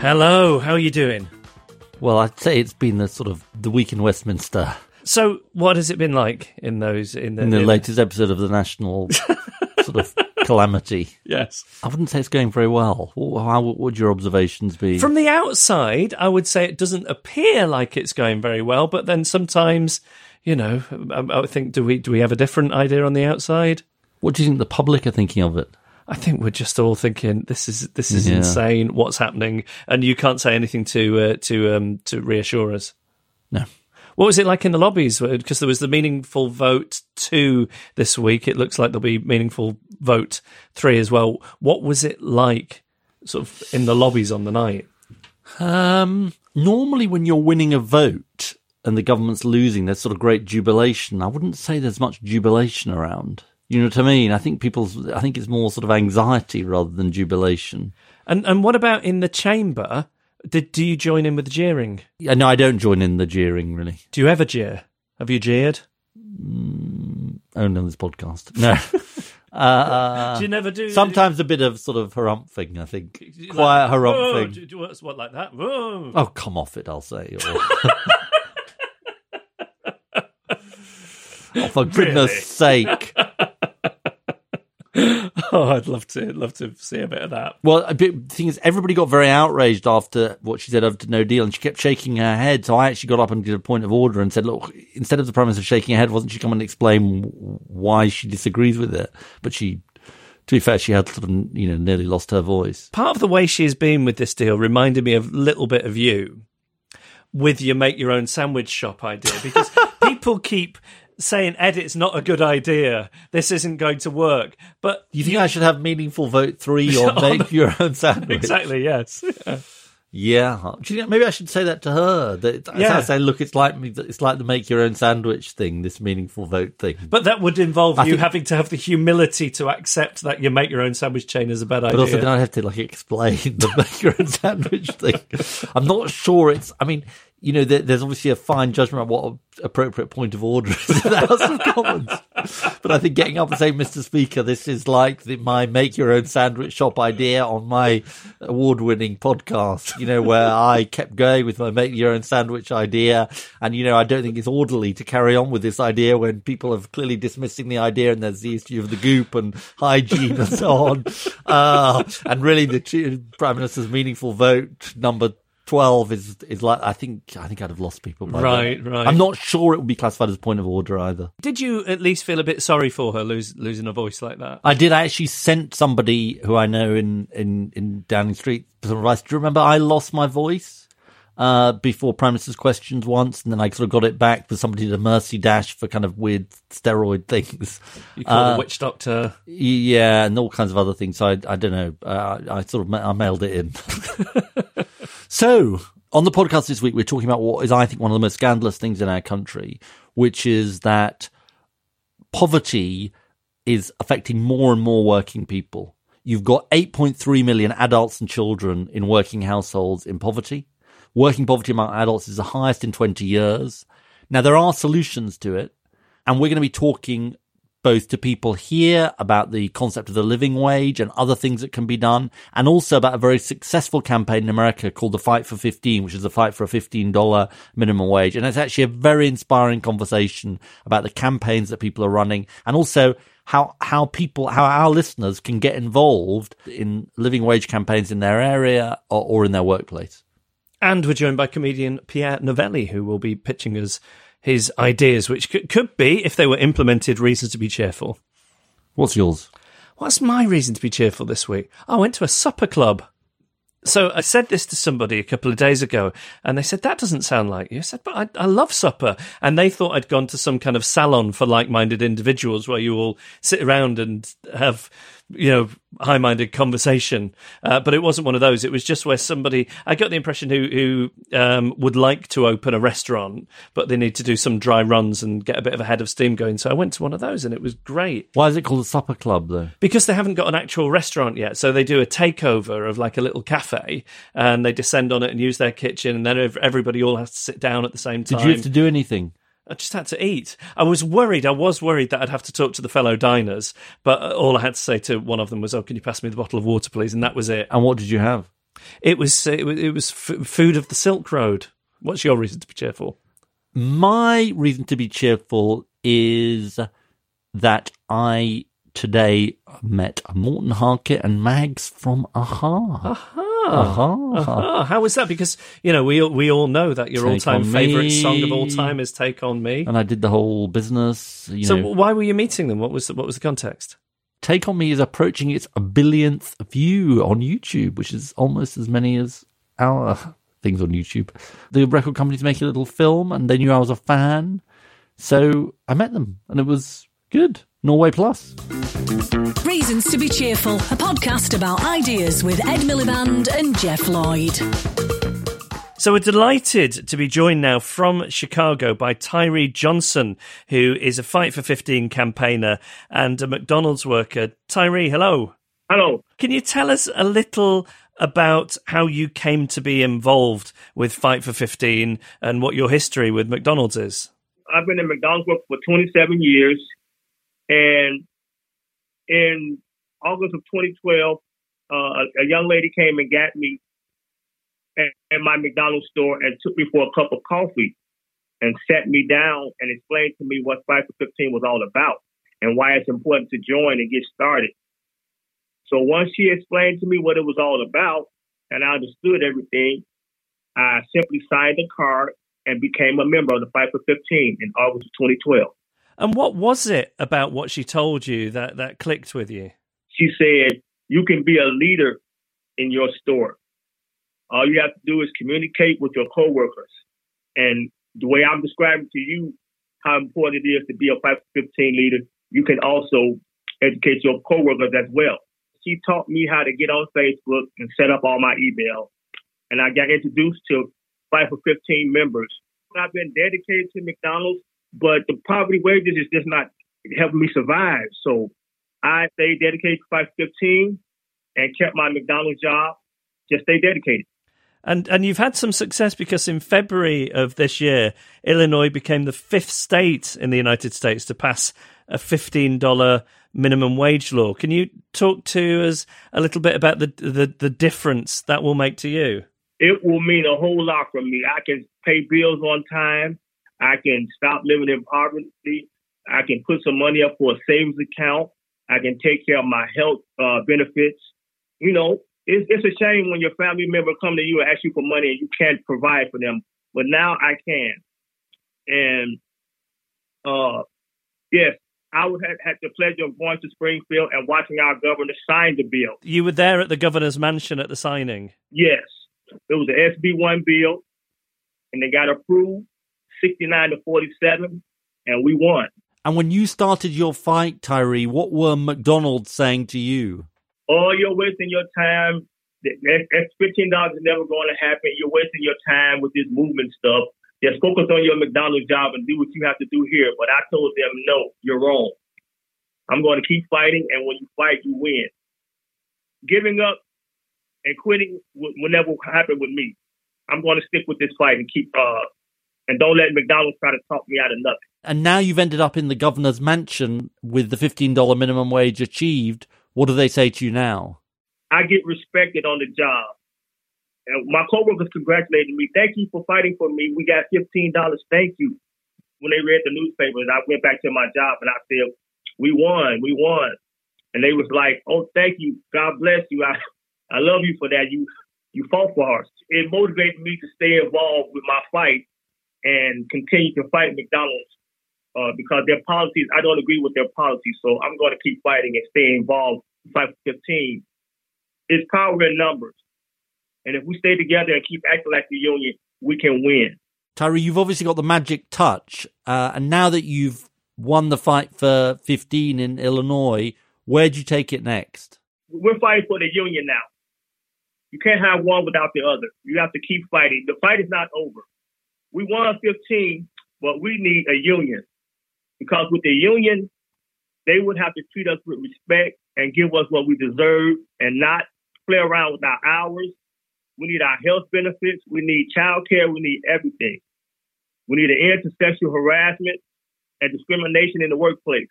Hello, how are you doing? Well, I'd say it's been the sort of the week in Westminster So, what has it been like in those in the, in the latest episode of the national sort of calamity. Yes. I wouldn't say it's going very well. How would your observations be? From the outside, I would say it doesn't appear like it's going very well, but then sometimes, you know, I, I think do we do we have a different idea on the outside? what do you think the public are thinking of it? I think we're just all thinking this is this is Yeah. insane. What's happening? And you can't say anything to uh, to um, to reassure us. No. What was it like in the lobbies? Because there was the meaningful vote two this week. It looks like there'll be meaningful vote three as well. What was it like, sort of in the lobbies on the night? Um, normally, when you're winning a vote and the government's losing, there's sort of great jubilation. I wouldn't say there's much jubilation around. You know what I mean? I think people's, I think it's more sort of anxiety rather than jubilation. And and what about in the chamber? Did do you join in with the jeering? Yeah, no, I don't join in the jeering really. Do you ever jeer? Have you jeered? Only on this podcast. No. uh, do you never do? sometimes a bit of sort of harumphing, I think. Like, Quiet harumphing. do- do- What, what like that? Whoa. Oh, come off it, I'll say. Or... oh, for goodness sake. Oh, I'd love to love to see a bit of that. Well, a bit, the thing is, everybody got very outraged after what she said to No Deal, and she kept shaking her head. So I actually got up and did a point of order and said, "Look, instead of the premise of shaking her head, wasn't she come and explain why she disagrees with it?" But she, to be fair, she had sort of you know nearly lost her voice. Part of the way she's been with this deal reminded me of a little bit of you with your make your own sandwich shop idea because people keep saying, Ed, it's not a good idea. This isn't going to work. But You think I should have meaningful vote three or make your own sandwich? exactly, yes. Yeah, Do you know, maybe I should say that to her. That Yeah. I say, look, it's like me. It's like the make your own sandwich thing. This meaningful vote thing. But that would involve I you think- having to have the humility to accept that you make your own sandwich chain is a bad But idea. But also, then I'd have to like explain the make your own sandwich thing. I'm not sure it's. I mean, you know, there, there's obviously a fine judgment on what appropriate point of order is in the House of Commons. But I think getting up and saying, "Mr. Speaker, this is like the, my make your own sandwich shop idea on my award-winning podcast," you know, where I kept going with my make your own sandwich idea, and you know, I don't think it's orderly to carry on with this idea when people are clearly dismissing the idea, and there's the issue of the goop and hygiene and so on. Uh, and really, the Prime Minister's meaningful vote number. 12 is is like I think I think I'd have lost people. Right, right. I'm not sure it would be classified as point of order either. Did you at least feel a bit sorry for her lose, losing a voice like that? I did I actually sent somebody who I know in in in Downing Street some advice. Do you remember I lost my voice? Uh, before Prime Minister's questions once, and then I sort of got it back for somebody to mercy dash for kind of weird steroid things. You call Uh, the witch doctor. Yeah, and all kinds of other things. So I, I don't know. Uh, I sort of I mailed it in. so on the podcast this week, we're talking about what is, I think, one of the most scandalous things in our country, which is that poverty is affecting more and more working people. You've got 8.3 million adults and children in working households in poverty. Working poverty among adults is the highest in 20 years. Now, there are solutions to it, and we're going to be talking both to people here about the concept of the living wage and other things that can be done, and also about a very successful campaign in America called the Fight for 15, which is the fight for a $15 minimum wage. And it's actually a very inspiring conversation about the campaigns that people are running and also how, how people, how our listeners can get involved in living wage campaigns in their area or, or in their workplace. And we're joined by comedian Pierre Novellie, who will be pitching us his ideas, which could, could be, if they were implemented, reasons to be cheerful. What's yours? What's my reason to be cheerful this week? I went to a supper club. So I said this to somebody a couple of days ago, and they said, That doesn't sound like you. I said, But I, I love supper. And they thought I'd gone to some kind of salon for like minded individuals where you all sit around and have, you know, high minded conversation. Uh, but it wasn't one of those. It was just where somebody, I got the impression who, who um, would like to open a restaurant, but they need to do some dry runs and get a bit of a head of steam going. So I went to one of those and it was great Why is it called a supper club, though? because they haven't got an actual restaurant yet. So they do a takeover of like a little cafe and they descend on it and use their kitchen. And then everybody all has to sit down at the same time. Did you have to do anything? I just had to eat. I was worried. I was worried that I'd have to talk to the fellow diners, but uh, all I had to say to one of them was, "Oh, can you pass me the bottle of water, please?" And that was it. And what did you have? It was it was, it was f- food of the Silk Road. What's your reason to be cheerful? My reason to be cheerful is that I today met Morten Harket and Mags from Aha. Aha. Aha. Oh, how was that? Because you know we all- we all know that your all time favorite song of all time is "Take on Me." And I did the whole business. You So know, why were you meeting them? What was the, what was the context? Take On Me is approaching its a billionth view on YouTube, which is almost as many as our things on YouTube. The record company's making a little film, and they knew I was a fan. So I met them, and it was good. Norway Plus. Reasons to be Cheerful, a podcast about ideas with Ed Miliband and Geoff Lloyd. So we're delighted to be joined now from Chicago by Tyree Johnson, who is a Fight for 15 campaigner and a McDonald's worker. Tyree, hello. Hello. Can you tell us a little about how you came to be involved with Fight for 15 and what your history with McDonald's is? I've been in McDonald's work for 27 years, and in August of 2012, uh, a, young lady came and got me at, at my McDonald's store and took me for a cup of coffee and sat me down and explained to me what Fight for 15 was all about and why it's important to join and get started. So once she explained to me what it was all about and I understood everything, I simply signed the card and became a member of the Fight for 15 in August of 2012. And what was it about what she told you that, that clicked with you? She said, You can be a leader in your store. All you have to do is communicate with your coworkers. And the way I'm describing to you how important it is to be a Fight for 15 leader, you can also educate your coworkers as well. She taught me how to get on Facebook and set up all my email. And I got introduced to Fight for 15 members. I've been dedicated to McDonald's, but the poverty wages is just not helping me survive. So I stayed dedicated to Fight for 15 and kept my McDonald's job. Just stay dedicated. And and you've had some success because in February of this year, Illinois became the fifth state in the United States to pass a fifteen dollar minimum wage law. Can you talk to us a little bit about the, the the difference that will make to you? It will mean a whole lot for me. I can pay bills on time. I can stop living in poverty. I can put some money up for a savings account. I can take care of my health uh, benefits. You know, it's, it's a shame when your family member come to you and ask you for money and you can't provide for them. But now I can. And uh, yes, I would have had the pleasure of going to Springfield and watching our governor sign the bill. You were there at the governor's mansion at the signing. Yes, it was an SB one bill. and they got approved 69 to 47, and we won. And when you started your fight, Tyree, what were McDonald's saying to you? Oh, you're wasting your time. That, that fifteen dollars is never going to happen. You're wasting your time with this movement stuff. Just focus on your McDonald's job and do what you have to do here. But I told them, no, you're wrong. I'm going to keep fighting, and when you fight, you win. Giving up and quitting will, will never happen with me. I'm going to stick with this fight and keep uh and don't let McDonald's try to talk me out of nothing. And now you've ended up in the governor's mansion with the $15 minimum wage achieved. What do they say to you now? I get respected on the job. And my coworkers congratulated me. Thank you for fighting for me. We got $15. Thank you. When they read the newspapers, I went back to my job and I said, we won, we won. And they was like, oh, thank you. God bless you. I, I love you for that. You, you fought for us. It motivated me to stay involved with my fight and continue to fight McDonald's uh, because their policies, I don't agree with their policies. So I'm going to keep fighting and stay involved. Fight for 15. It's power in numbers. And if we stay together and keep acting like the union, we can win. Tyree, you've obviously got the magic touch. Uh, and now that you've won the fight for 15 in Illinois, where do you take it next? We're fighting for the union now. You can't have one without the other. You have to keep fighting. The fight is not over. We won 15, but we need a union because with the union, they would have to treat us with respect and give us what we deserve and not play around with our hours. We need our health benefits. We need child care. We need everything. We need an end to sexual harassment and discrimination in the workplace.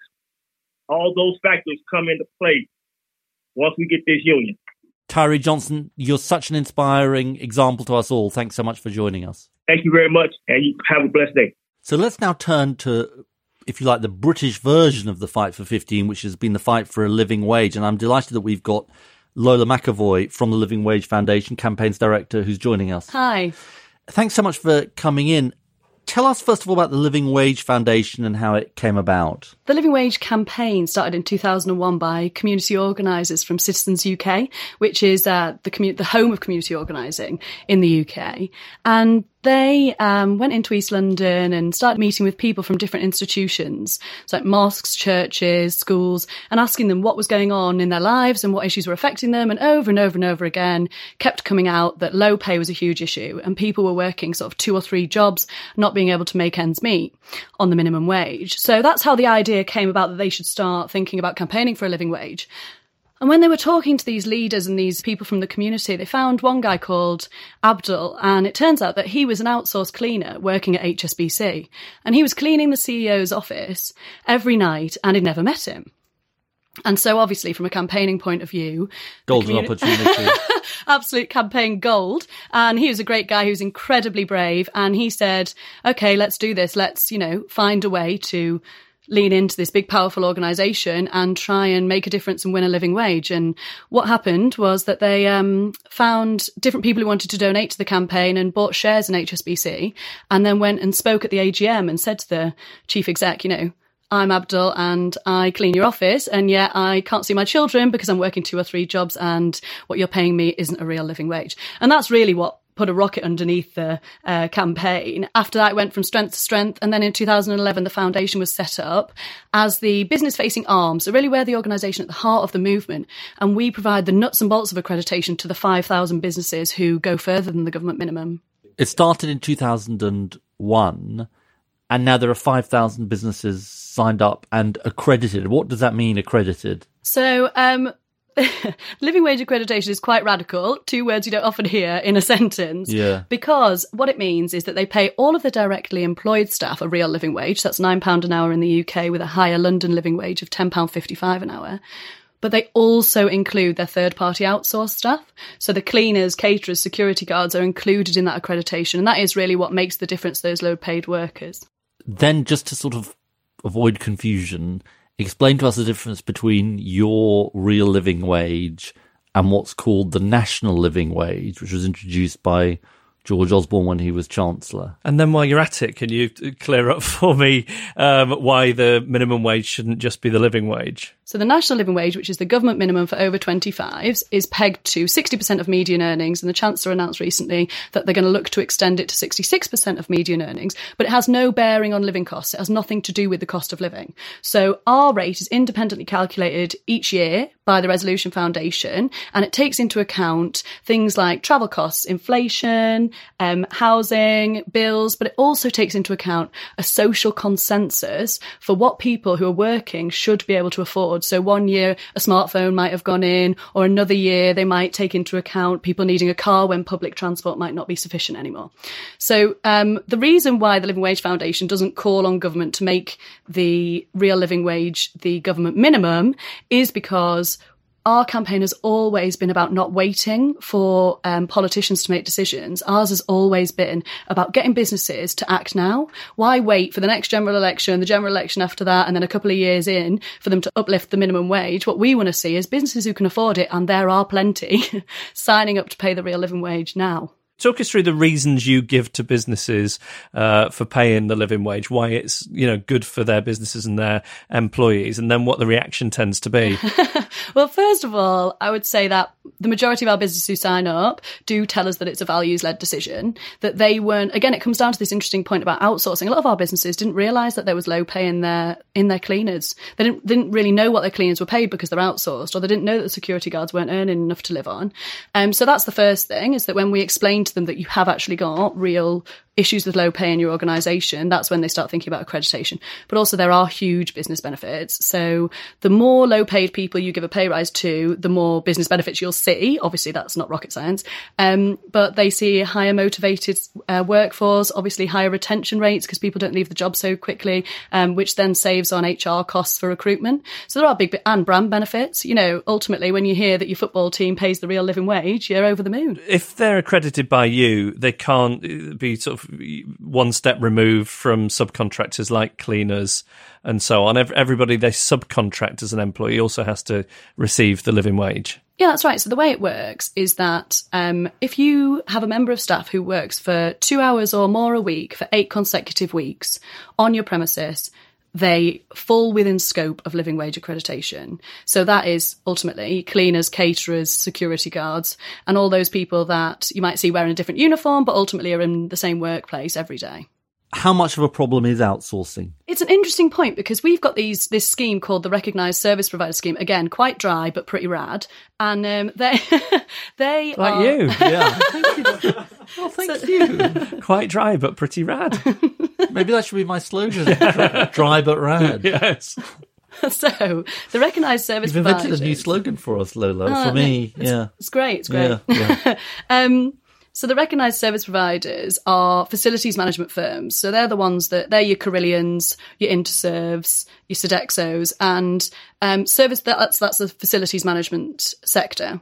All those factors come into play once we get this union. Tyree Johnson, you're such an inspiring example to us all. Thanks so much for joining us. Thank you very much, and you have a blessed day. So let's now turn to, if you like, the British version of the fight for 15, which has been the fight for a living wage. And I'm delighted that we've got Lola McEvoy from the Living Wage Foundation, campaigns director, who's joining us. Hi. Thanks so much for coming in. Tell us first of all about the Living Wage Foundation and how it came about. The Living Wage campaign started in 2001 by community organisers from Citizens UK, which is uh, the, commu- the home of community organising in the UK. And they um, went into East London and started meeting with people from different institutions, so like mosques, churches, schools, and asking them what was going on in their lives and what issues were affecting them. And over and over and over again, kept coming out that low pay was a huge issue, and people were working sort of two or three jobs, not being able to make ends meet on the minimum wage. So that's how the idea came about that they should start thinking about campaigning for a living wage. And when they were talking to these leaders and these people from the community, they found one guy called Abdul, and it turns out that he was an outsourced cleaner working at HSBC. And he was cleaning the CEO's office every night and he'd never met him. And so, obviously, from a campaigning point of view, golden communi- opportunity, absolute campaign gold. And he was a great guy who was incredibly brave. And he said, "Okay, let's do this. Let's, you know, find a way to lean into this big, powerful organization and try and make a difference and win a living wage. And what happened was that they um, found different people who wanted to donate to the campaign and bought shares in HSBC and then went and spoke at the AGM and said to the chief exec, you know, I'm Abdul and I clean your office and yet I can't see my children because I'm working two or three jobs and what you're paying me isn't a real living wage. And that's really what put a rocket underneath the uh, campaign. After that, it went from strength to strength. And then in 2011, the foundation was set up as the business facing arm. So really we're the organisation at the heart of the movement. And we provide the nuts and bolts of accreditation to the 5,000 businesses who go further than the government minimum. It started in 2001 and now there are 5,000 businesses signed up and accredited. What does that mean, accredited? So, um, living wage accreditation is quite radical. Two words you don't often hear in a sentence. Yeah. Because what it means is that they pay all of the directly employed staff a real living wage. That's £9 an hour in the UK with a higher London living wage of £10.55 an hour. But they also include their third party outsourced staff. So the cleaners, caterers, security guards are included in that accreditation. And that is really what makes the difference those low paid workers. Then just to sort of avoid confusion, explain to us the difference between your real living wage and what's called the national living wage, which was introduced by George Osborne when he was Chancellor. And then while you're at it, can you clear up for me um, why the minimum wage shouldn't just be the living wage? So the national living wage, which is the government minimum for over 25s, is pegged to 60% of median earnings. And the Chancellor announced recently that they're going to look to extend it to 66% of median earnings. But it has no bearing on living costs. It has nothing to do with the cost of living. So our rate is independently calculated each year by the Resolution Foundation, and it takes into account things like travel costs, inflation, um, housing, bills, but it also takes into account a social consensus for what people who are working should be able to afford. So one year a smartphone might have gone in, or another year they might take into account people needing a car when public transport might not be sufficient anymore. So um, the reason why the Living Wage Foundation doesn't call on government to make the real living wage the government minimum is because our campaign has always been about not waiting for um, politicians to make decisions. Ours has always been about getting businesses to act now. Why wait for the next general election, the general election after that, and then a couple of years in for them to uplift the minimum wage? What we want to see is businesses who can afford it, and there are plenty, signing up to pay the real living wage now. Talk us through the reasons you give to businesses uh, for paying the living wage, why it's you know good for their businesses and their employees, and then what the reaction tends to be. well, first of all, I would say that the majority of our businesses who sign up do tell us that it's a values led decision. That they weren't. Again, it comes down to this interesting point about outsourcing. A lot of our businesses didn't realise that there was low pay in their in their cleaners. They didn't didn't really know what their cleaners were paid because they're outsourced, or they didn't know that the security guards weren't earning enough to live on. Um, so that's the first thing is that when we explain to them that you have actually got real issues with low pay in your organization, that's when they start thinking about accreditation. But also there are huge business benefits. So the more low paid people you give a pay rise to, the more business benefits you'll see. Obviously that's not rocket science. Um, but they see a higher motivated uh, workforce, obviously higher retention rates because people don't leave the job so quickly, um, which then saves on HR costs for recruitment. So there are big, and brand benefits. You know, ultimately when you hear that your football team pays the real living wage, you're over the moon. If they're accredited by you, they can't be sort of one step removed from subcontractors like cleaners and so on. Everybody they subcontract as an employee also has to receive the living wage. Yeah, that's right. So the way it works is that um, if you have a member of staff who works for two hours or more a week for eight consecutive weeks on your premises, they fall within scope of living wage accreditation. So that is ultimately cleaners, caterers, security guards, and all those people that you might see wearing a different uniform, but ultimately are in the same workplace every day how much of a problem is outsourcing? It's an interesting point because we've got these this scheme called the Recognised Service Provider Scheme. Again, quite dry but pretty rad, and um, they they like are... you, yeah. thank you. Well, thank so... you. Quite dry but pretty rad. Maybe that should be my slogan: dry but rad. yes. So the recognised service You've invented providers... a new slogan for us, Lola. Oh, for me, it's, yeah, it's great. It's great. Yeah, yeah. um, so the recognised service providers are facilities management firms. So they're the ones that they're your Carillions, your Interserves, your Sodexos, and um, service that's that's the facilities management sector.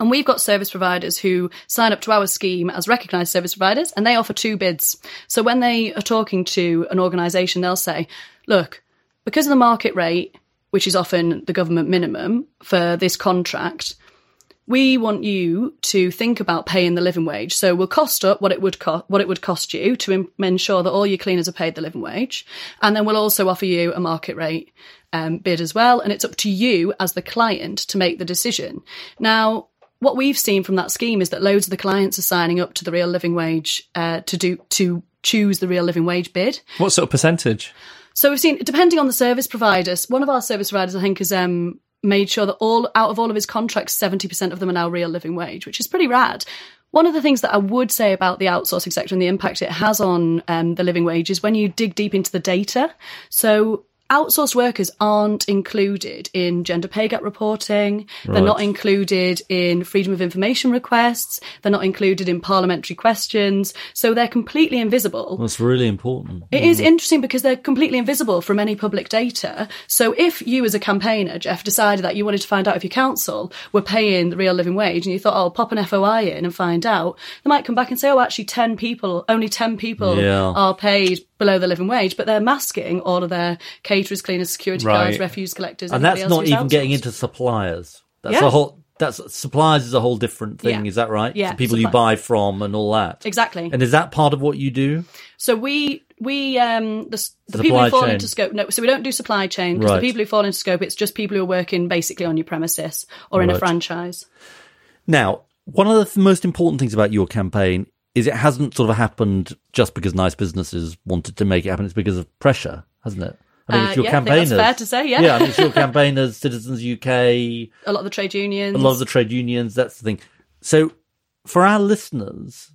And we've got service providers who sign up to our scheme as recognised service providers, and they offer two bids. So when they are talking to an organisation, they'll say, "Look, because of the market rate." Which is often the government minimum for this contract we want you to think about paying the living wage. So we'll cost up what it would cost, what it would cost you to Im- ensure that all your cleaners are paid the living wage. And then we'll also offer you a market rate um, bid as well. And it's up to you as the client to make the decision. Now, what we've seen from that scheme is that loads of the clients are signing up to the real living wage uh, to do to choose the real living wage bid. What sort of percentage? So we've seen, depending on the service providers, one of our service providers, I think, is um, made sure that all out of all of his contracts, 70% of them are now real living wage, which is pretty rad. One of the things that I would say about the outsourcing sector and the impact it has on um, the living wage is when you dig deep into the data. So outsourced workers aren't included in gender pay gap reporting. Right. They're not included in freedom of information requests. They're not included in parliamentary questions. So they're completely invisible. That's really important. It is mm. interesting because they're completely invisible from any public data. So if you as a campaigner, Geoff, decided that you wanted to find out if your council were paying the real living wage and you thought, oh, I'll pop an FOI in and find out, they might come back and say, oh, actually 10 people, only 10 people yeah. are paid below the living wage, but they're masking all of their caterers, cleaners, security right. guards, refuse collectors, and that's not even getting into suppliers. That's yeah. a whole. That's suppliers is a whole different thing. Yeah. Is that right? Yeah, the people Suppli- you buy from and all that. Exactly. And is that part of what you do? So we we um the, the people who fall chain. into scope. No, so we don't do supply chain because Right. the people who fall into scope, it's just people who are working basically on your premises or in a franchise. Now, one of the th- most important things about your campaign is it hasn't sort of happened just because nice businesses wanted to make it happen. It's because of pressure, hasn't it? I mean, Uh, it's your yeah, campaigners. fair to say, yeah. Yeah, I mean, it's your campaigners, Citizens UK, A lot of the trade unions. a lot of the trade unions. That's the thing. So, for our listeners,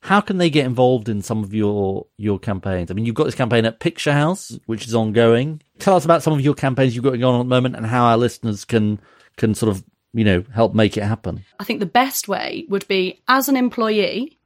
how can they get involved in some of your your campaigns? I mean, you've got this campaign at Picture House, which is ongoing. Tell us about some of your campaigns you've got going on at the moment, and how our listeners can can sort of you know help make it happen. I think the best way would be as an employee,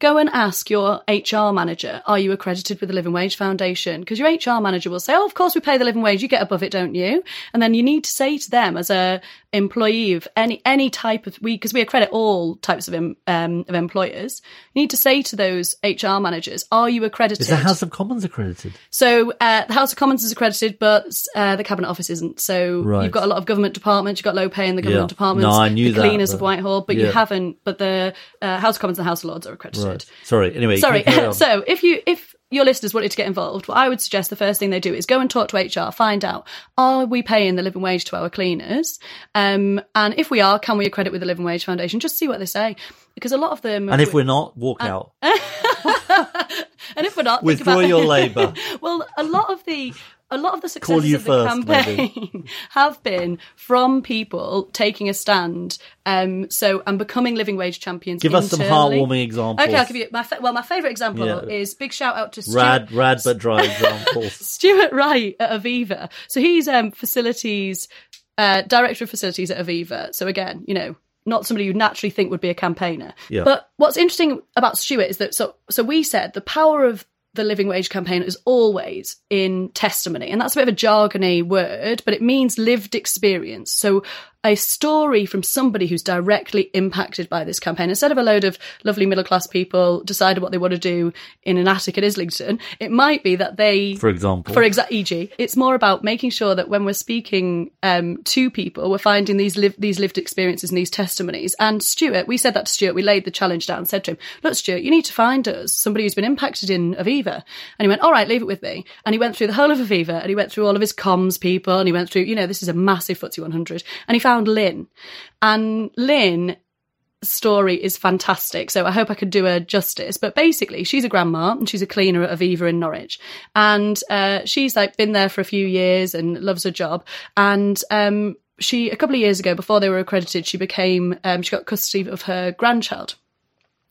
go and ask your HR manager, are you accredited with the Living Wage Foundation? Because your HR manager will say, oh, of course we pay the living wage, you get above it, don't you? And then you need to say to them as a employee of any any type of we because we accredit all types of um, of employers. You need to say to those HR managers, are you accredited? Is the House of Commons accredited? So uh, the House of Commons is accredited, but uh, the Cabinet Office isn't. So Right. you've got a lot of government departments. You've got low pay in the government Yeah. departments. No, I knew the that, cleaners but- of Whitehall, but yeah. you haven't. But the uh, House of Commons and the House of Lords are accredited. Right. Sorry. Anyway. Sorry. so if you if your listeners wanted to get involved, what I would suggest the first thing they do is go and talk to HR, find out are we paying the living wage to our cleaners, um, and if we are, can we accredit with the Living Wage Foundation? Just see what they say, because a lot of them. and if we're not, walk out. and if we're not, Withdraw about- your labour. well, a lot of the a lot of the successes of the first, campaign have been from people taking a stand. Um, so and becoming living wage champions. Give us some heartwarming examples. Okay, I'll give you my fa- well. My favourite example Yeah. is big shout out to Stuart, Rad, rad but dry examples. Stuart Wright at Aviva. So he's um, facilities uh, director of facilities at Aviva. So again, you know, not somebody you'd naturally think would be a campaigner. Yeah. But what's interesting about Stuart is that so so we said the power of the living wage campaign is always in testimony, and that's a bit of a jargony word, but it means lived experience. So a story from somebody who's directly impacted by this campaign. Instead of a load of lovely middle class people deciding what they want to do in an attic at Islington, it might be that they For example. for exa- e.g., it's more about making sure that when we're speaking um, to people, we're finding these liv- these lived experiences and these testimonies. And Stuart, we said that to Stuart. We laid the challenge down and said to him, "Look, Stuart, you need to find us somebody who's been impacted in Aviva." And he went, "All right, leave it with me." And he went through the whole of Aviva, and he went through all of his comms people, and he went through, you know, this is a massive FTSE 100, and he found Lynn, and Lynn story is fantastic. So I hope I could do her justice. But basically, she's a grandma and she's a cleaner at Aviva in Norwich. And uh, she's like been there for a few years and loves her job. And um, she, a couple of years ago, before they were accredited, she became, um, she got custody of her grandchild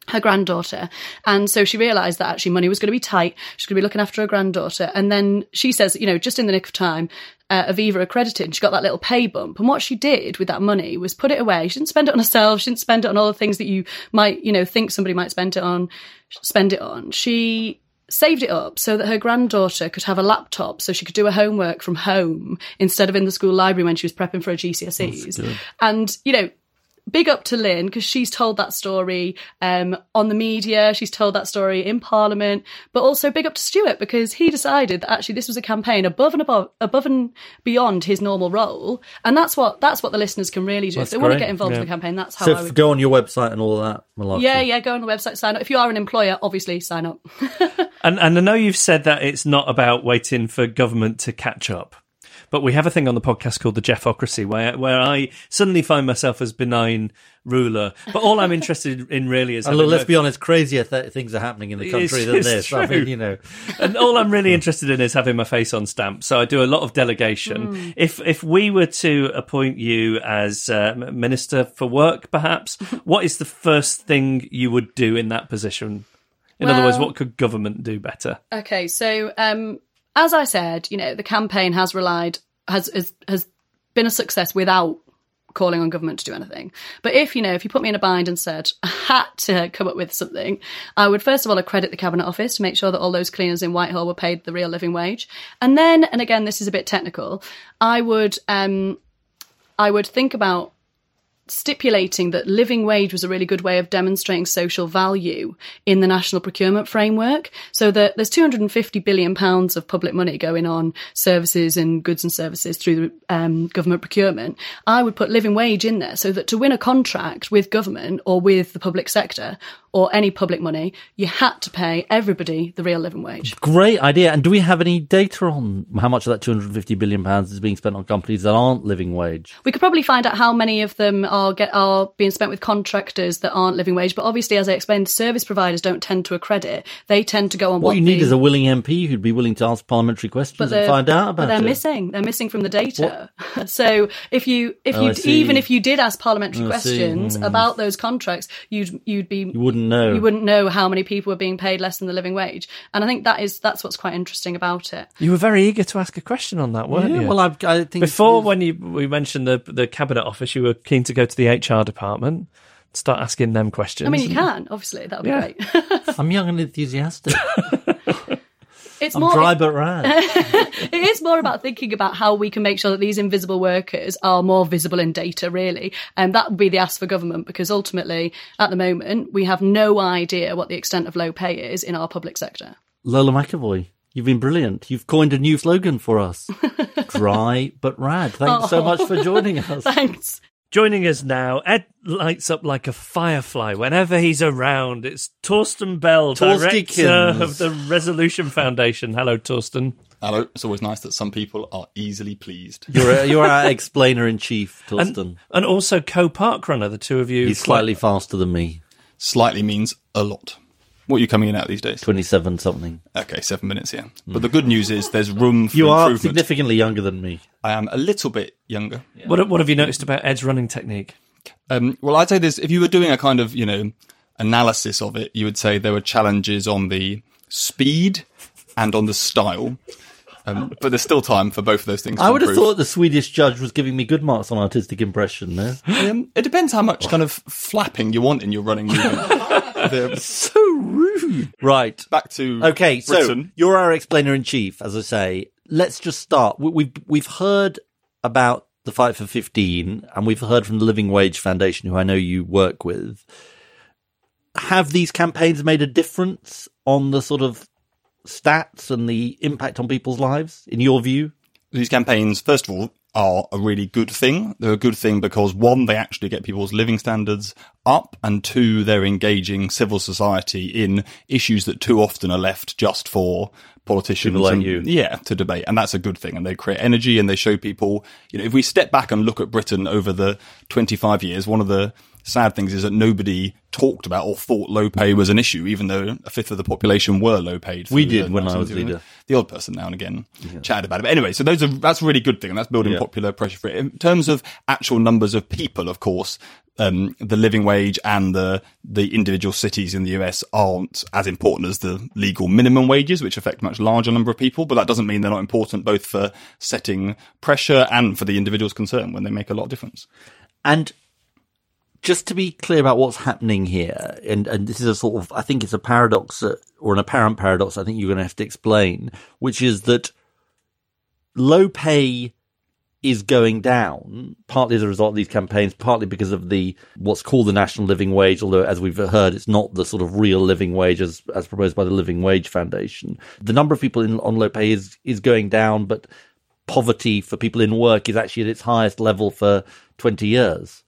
her granddaughter. And so she realised that actually money was going to be tight. She's going to be looking after her granddaughter. And then she says, you know, just in the nick of time, uh, Aviva accredited, and she got that little pay bump. And what she did with that money was put it away. She didn't spend it on herself. She didn't spend it on all the things that you might, you know, think somebody might spend it on, spend it on. She saved it up so that her granddaughter could have a laptop so she could do her homework from home instead of in the school library when she was prepping for her GCSEs. And, you know, big up to Lynn because she's told that story um, on the media. She's told that story in Parliament, but also big up to Stuart because he decided that actually this was a campaign above and above, above and beyond his normal role, and that's what that's what the listeners can really do. That's if they want to get involved yeah. in the campaign, that's how so I f- would. go on your website and all of that. malarkey. yeah, yeah. Go on the website, sign up. If you are an employer, obviously sign up. And, and I know you've said that it's not about waiting for government to catch up, but we have a thing on the podcast called the Geoffocracy, where where I suddenly find myself as benign ruler. But all I'm interested in really is And look, let's a- be honest, crazier th- things are happening in the country It's- than it's this. I mean, you know, and all I'm really interested in is having my face on stamp. So I do a lot of delegation. If if we were to appoint you as uh, minister for work, perhaps, what is the first thing you would do in that position? In other words, what could government do better? Okay, so um, as I said, you know, the campaign has relied has has, has been a success without calling on government to do anything. But if you know, if you put me in a bind and said I had to come up with something, I would first of all accredit the cabinet office to make sure that all those cleaners in Whitehall were paid the real living wage, and then, and again, this is a bit technical, I would um, I would think about stipulating that living wage was a really good way of demonstrating social value in the national procurement framework. So that there's 250 billion pounds of public money going on services and goods and services through um, government procurement. I would put living wage in there so that to win a contract with government or with the public sector or any public money, you had to pay everybody the real living wage. Great idea. And do we have any data on how much of that 250 billion pounds is being spent on companies that aren't living wage? We could probably find out how many of them are get are being spent with contractors that aren't living wage. But obviously, as I explained, service providers don't tend to accredit. They tend to go on What what, you need the- is a willing MP who'd be willing to ask parliamentary questions and find out but they're it. missing. They're missing from the data. so if you if Oh, you even if you did ask parliamentary I questions Mm. about those contracts, you'd you'd be You wouldn't know. you wouldn't know how many people were being paid less than the living wage. And I think that is that's what's quite interesting about it. You were very eager to ask a question on that, weren't Yeah, you? well, I, I think Before, when you we mentioned the the cabinet office, you were keen to go to the HR department, start asking them questions. I mean, you can obviously that would Yeah. be great. I'm young and enthusiastic. it's I'm more dry but rad. it is more about thinking about how we can make sure that these invisible workers are more visible in data, really. And that would be the ask for government because ultimately, at the moment, we have no idea what the extent of low pay is in our public sector. Lola McEvoy, you've been brilliant. You've coined a new slogan for us. Dry but rad. Thanks so oh. much for joining us. Thanks. Joining us now, Ed lights up like a firefly whenever he's around. It's Torsten Bell, Torstykins. director of the Resolution Foundation. Hello, Torsten. Hello. It's always nice that some people are easily pleased. You're, you're our explainer in chief, Torsten. And, and also co-park runner, the two of you. He's slightly faster than me. Slightly means a lot. What are you coming in at these days? 27 something. Okay, seven minutes, yeah. But the good news is there's room for You are improvement. significantly younger than me. I am a little bit younger. What, what have you noticed about Ed's running technique? Um, well, I'd say this: if you were doing a kind of, you know, analysis of it, you would say there were challenges on the speed and on the style. Um, but there's still time for both of those things. To I would have improve. thought the Swedish judge was giving me good marks on artistic impression there. Um, it depends how much kind of flapping you want in your running movement. So rude. Right. back to Okay, so you're our explainer in chief, as I say. Let's just start. We- We've we've heard about the fight for 15, and we've heard from the Living Wage Foundation, who I know you work with. Have these campaigns made a difference on the sort of stats and the impact on people's lives, in your view? these campaigns, first of all, are a really good thing. They're a good thing because one, they actually get people's living standards up, and two, they're engaging civil society in issues that too often are left just for politicians People like and- you. yeah, to debate. And that's a good thing. And they create energy and they show people, you know, if we step back and look at Britain over the 25 years, one of the sad things is that nobody talked about or thought low pay was an issue, even though a fifth of the population were low paid. We did when I was 1970s. leader. The odd person now and again chatted about it. But anyway, so those are that's a really good thing, and that's building Yeah. popular pressure for it. In terms of actual numbers of people, of course, um, the living wage and the the individual cities in the US aren't as important as the legal minimum wages, which affect a much larger number of people. But that doesn't mean they're not important both for setting pressure and for the individuals concerned when they make a lot of difference. And just to be clear about what's happening here, and, and this is a sort of, I think it's a paradox or an apparent paradox I think you're going to have to explain, which is that low pay is going down, partly as a result of these campaigns, partly because of the what's called the national living wage, although as we've heard, it's not the sort of real living wage as, as proposed by the Living Wage Foundation. The number of people in, on low pay is, is going down, but poverty for people in work is actually at its highest level for 20 years.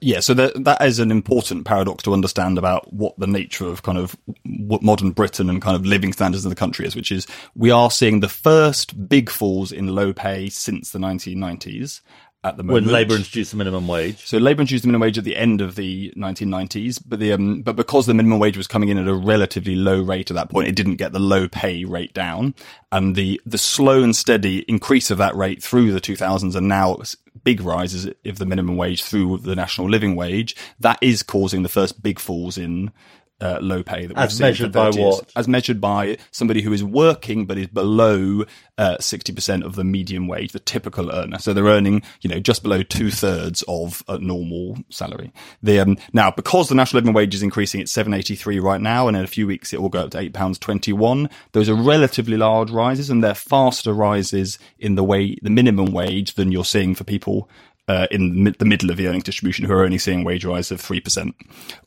Yeah, so that that is an important paradox to understand about what the nature of kind of what modern Britain and kind of living standards in the country is, which is we are seeing the first big falls in low pay since the 1990s at the moment. when Labour introduced the minimum wage. So Labour introduced the minimum wage at the end of the 1990s, but the um, but because the minimum wage was coming in at a relatively low rate at that point, it didn't get the low pay rate down, and the the slow and steady increase of that rate through the 2000s and now big rises of the minimum wage through the national living wage that is causing the first big falls in. Uh, low pay that we've As seen measured by what? As measured by somebody who is working but is below uh, 60% of the median wage, the typical earner. So they're earning, you know, just below two thirds of a normal salary. The, um, now, because the national living wage is increasing, it's 783 right now, and in a few weeks it will go up to £8.21. Those are relatively large rises, and they're faster rises in the way, the minimum wage than you're seeing for people uh, in the middle of the earnings distribution who are only seeing wage rise of 3%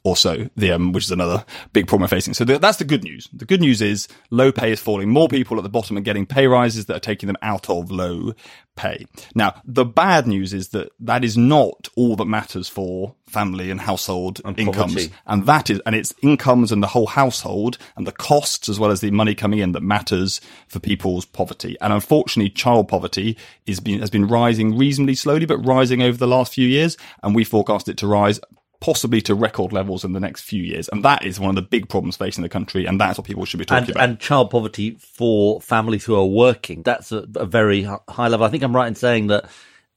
or so, the, um, which is another big problem we're facing. So the, that's the good news. The good news is low pay is falling. More people at the bottom are getting pay rises that are taking them out of low pay. Now, the bad news is that that is not all that matters for family and household And incomes. poverty. And that is, and it's incomes and the whole household and the costs as well as the money coming in that matters for people's poverty. And unfortunately, child poverty is been, has been rising reasonably slowly, but rising over the last few years. And we forecast it to rise possibly to record levels in the next few years. And that is one of the big problems facing the country. And that's what people should be talking and, about. and child poverty for families who are working. That's a, a very high level. I think I'm right in saying that,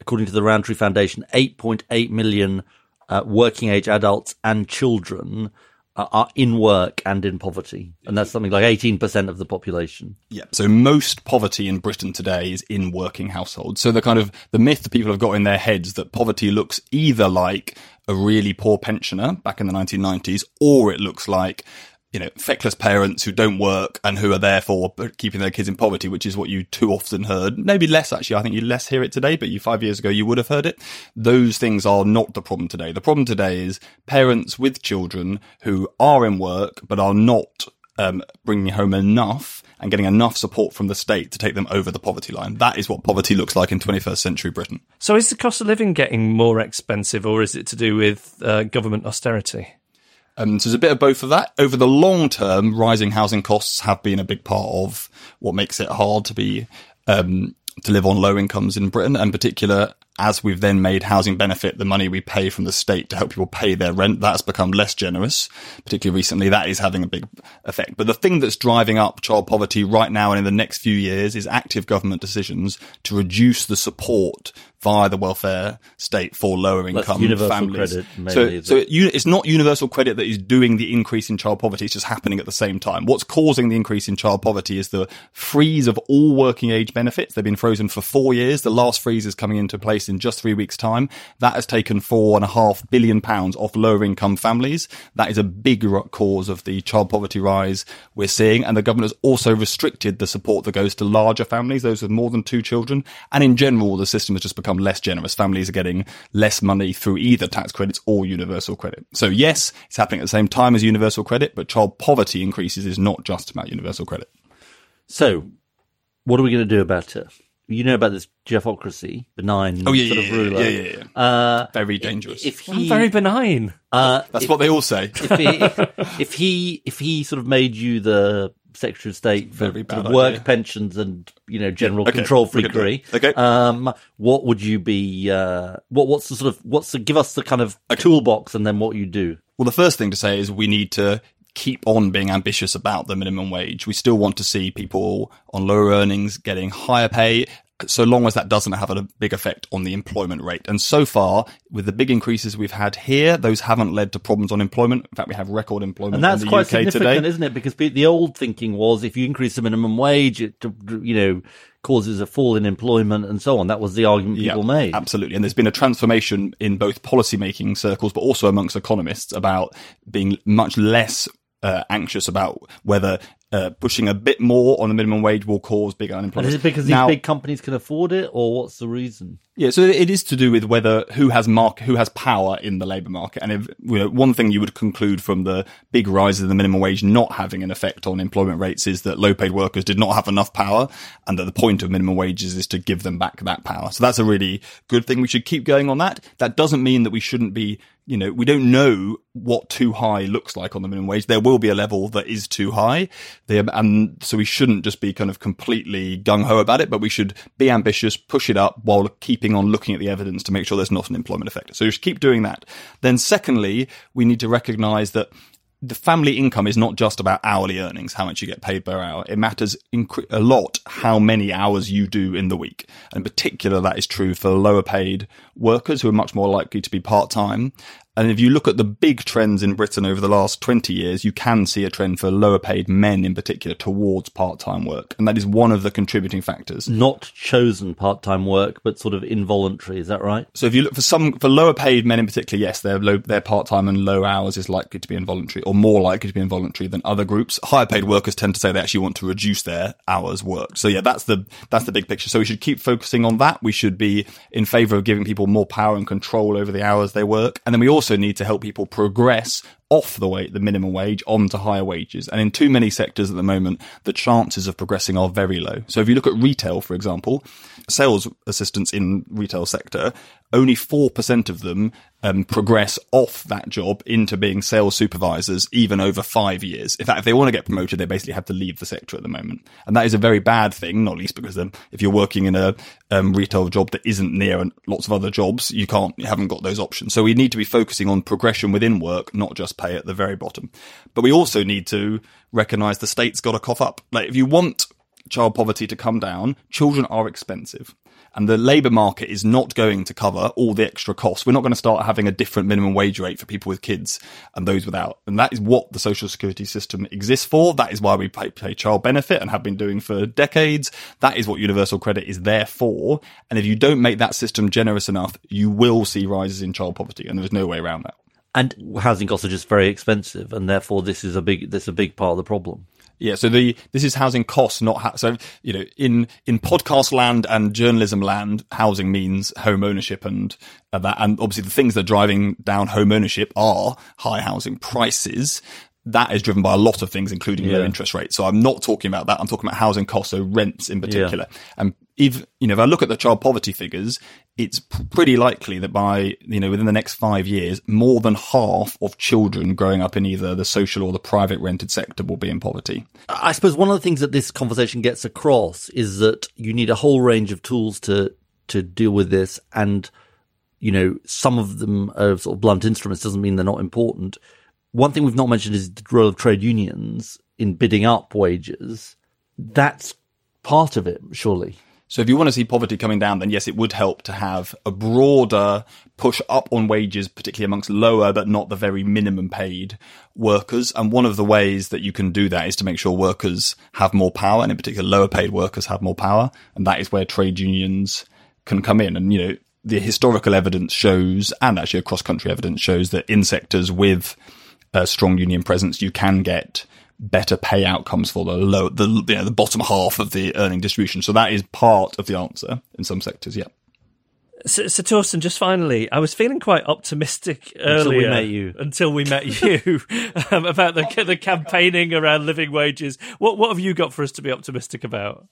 according to the Rowntree Foundation, 8.8 million uh, working age adults and children are, are in work and in poverty, and that's something like 18% of the population. Yeah. So most poverty in Britain today is in working households. So the kind of the myth that people have got in their heads that poverty looks either like a really poor pensioner back in the 1990s, or it looks like you know feckless parents who don't work and who are therefore keeping their kids in poverty, which is what you too often heard. Maybe less actually. I think you less hear it today, but you five years ago you would have heard it. Those things are not the problem today. The problem today is parents with children who are in work but are not um, bringing home enough and getting enough support from the state to take them over the poverty line. That is what poverty looks like in 21st century Britain. So is the cost of living getting more expensive, or is it to do with uh, government austerity? Um, so there's a bit of both of that. Over the long term, rising housing costs have been a big part of what makes it hard to be um, to live on low incomes in Britain, and in particular as we've then made housing benefit the money we pay from the state to help people pay their rent, that's become less generous, particularly recently. That is having a big effect. But the thing that's driving up child poverty right now and in the next few years is active government decisions to reduce the support via the welfare state for lower income universal families. so, so it? it, it's not universal credit that is doing the increase in child poverty. It's just happening at the same time. What's causing the increase in child poverty is the freeze of all working age benefits. They've been frozen for four years. The last freeze is coming into place in just three weeks time. That has taken four and a half billion pounds off lower income families. That is a big cause of the child poverty rise we're seeing. And the government has also restricted the support that goes to larger families, those with more than two children. And in general, the system has just become less generous. Families are getting less money through either tax credits or universal credit. So yes, it's happening at the same time as universal credit, but child poverty increases is not just about universal credit. So, what are we going to do about it? You know about this Geoffocracy, benign Oh, yeah, sort yeah, of ruler. yeah, yeah, yeah. Uh, Very dangerous. if I'm very benign. uh, That's if- what they all say. if he, if, if he if he sort of made you the Secretary of State for Very sort bad of work idea. pensions and you know general Okay, control we can freakery. Okay. um, what would you be? Uh, what what's the sort of what's the give us the kind of toolbox and then what you do? Well, the first thing to say is we need to keep on being ambitious about the minimum wage. We still want to see people on lower earnings getting higher pay. So long as that doesn't have a big effect on the employment rate. And so far, with the big increases we've had here, those haven't led to problems on employment. In fact, we have record employment And that's quite UK significant, today. isn't it? Because the old thinking was if you increase the minimum wage, it you know causes a fall in employment and so on. That was the argument people made. Absolutely. And there's been a transformation in both policy making circles, but also amongst economists about being much less uh, anxious about whether uh, pushing a bit more on the minimum wage will cause bigger And unemployment. is it because these big companies can afford it, or what's the reason? Yeah, so it is to do with whether who has mark who has power in the labour market, and if you know, one thing you would conclude from the big rise in the minimum wage not having an effect on employment rates is that low-paid workers did not have enough power, and that the point of minimum wages is to give them back that power. So that's a really good thing. We should keep going on that. That doesn't mean that we shouldn't be. You know, we don't know what too high looks like on the minimum wage. There will be a level that is too high, and so we shouldn't just be kind of completely gung ho about it, but we should be ambitious, push it up while keeping on looking at the evidence to make sure there's not an employment effect. So should keep doing that. Then secondly, we need to recognize that the family income is not just about hourly earnings, how much you get paid per hour. It matters incre- a lot how many hours you do in the week. And in particular, that is true for lower paid workers who are much more likely to be part time. And if you look at the big trends in Britain over the last 20 years, you can see a trend for lower paid men in particular towards part time work. And that is one of the contributing factors. Not chosen part-time work, but sort of involuntary. Is that right? So if you look for some for lower paid men in particular, yes, their low their part time and low hours is likely to be involuntary or more likely to be involuntary than other groups. Higher paid workers tend to say they actually want to reduce their hours worked. So yeah, that's the that's the big picture. So we should keep focusing on that. We should be in favour of giving people more power and control over the hours they work, and then we also need to help people progress off the wage, the minimum wage onto higher wages. And in too many sectors at the moment, the chances of progressing are very low. So if you look at retail, for example, sales assistants in retail sector, only 4% of them um, progress off that job into being sales supervisors even over five years. In fact, if they want to get promoted, they basically have to leave the sector at the moment. And that is a very bad thing, not least because um, if you're working in a um, retail job that isn't near and lots of other jobs, you can't, you haven't got those options. So we need to be focusing on progression within work, not just pay at the very bottom. But we also need to recognize the state's got to cough up. Like if you want child poverty to come down, children are expensive. And the labour market is not going to cover all the extra costs. We're not going to start having a different minimum wage rate for people with kids and those without. And that is what the social security system exists for. That is why we pay, pay child benefit and have been doing for decades. That is what universal credit is there for. And if you don't make that system generous enough, you will see rises in child poverty. And there is no way around that. And housing costs are just very expensive, and therefore this is a big this is a big part of the problem. Yeah, so the this is housing costs, not ha- so you know in in podcast land and journalism land, housing means home ownership and uh, that, and obviously the things that are driving down home ownership are high housing prices. That is driven by a lot of things, including low interest rates. So I'm not talking about that. I'm talking about housing costs, so rents in particular. And if you know, if I look at the child poverty figures, it's pretty likely that by you know within the next five years, more than half of children growing up in either the social or the private rented sector will be in poverty. I suppose one of the things that this conversation gets across is that you need a whole range of tools to to deal with this, and you know some of them are sort of blunt instruments. Doesn't mean they're not important. One thing we've not mentioned is the role of trade unions in bidding up wages. That's part of it, surely. So if you want to see poverty coming down, then yes, it would help to have a broader push up on wages, particularly amongst lower but not the very minimum paid workers. And one of the ways that you can do that is to make sure workers have more power, and in particular, lower paid workers have more power. And that is where trade unions can come in. And, you know, the historical evidence shows, and actually across country evidence shows that in sectors with a strong union presence, you can get better pay outcomes for the low, the you know, the bottom half of the earning distribution. So that is part of the answer in some sectors. Yeah. So, so Torsten, just finally, I was feeling quite optimistic earlier Until we met you. until we met you um, about the the campaigning around living wages. What what have you got for us to be optimistic about?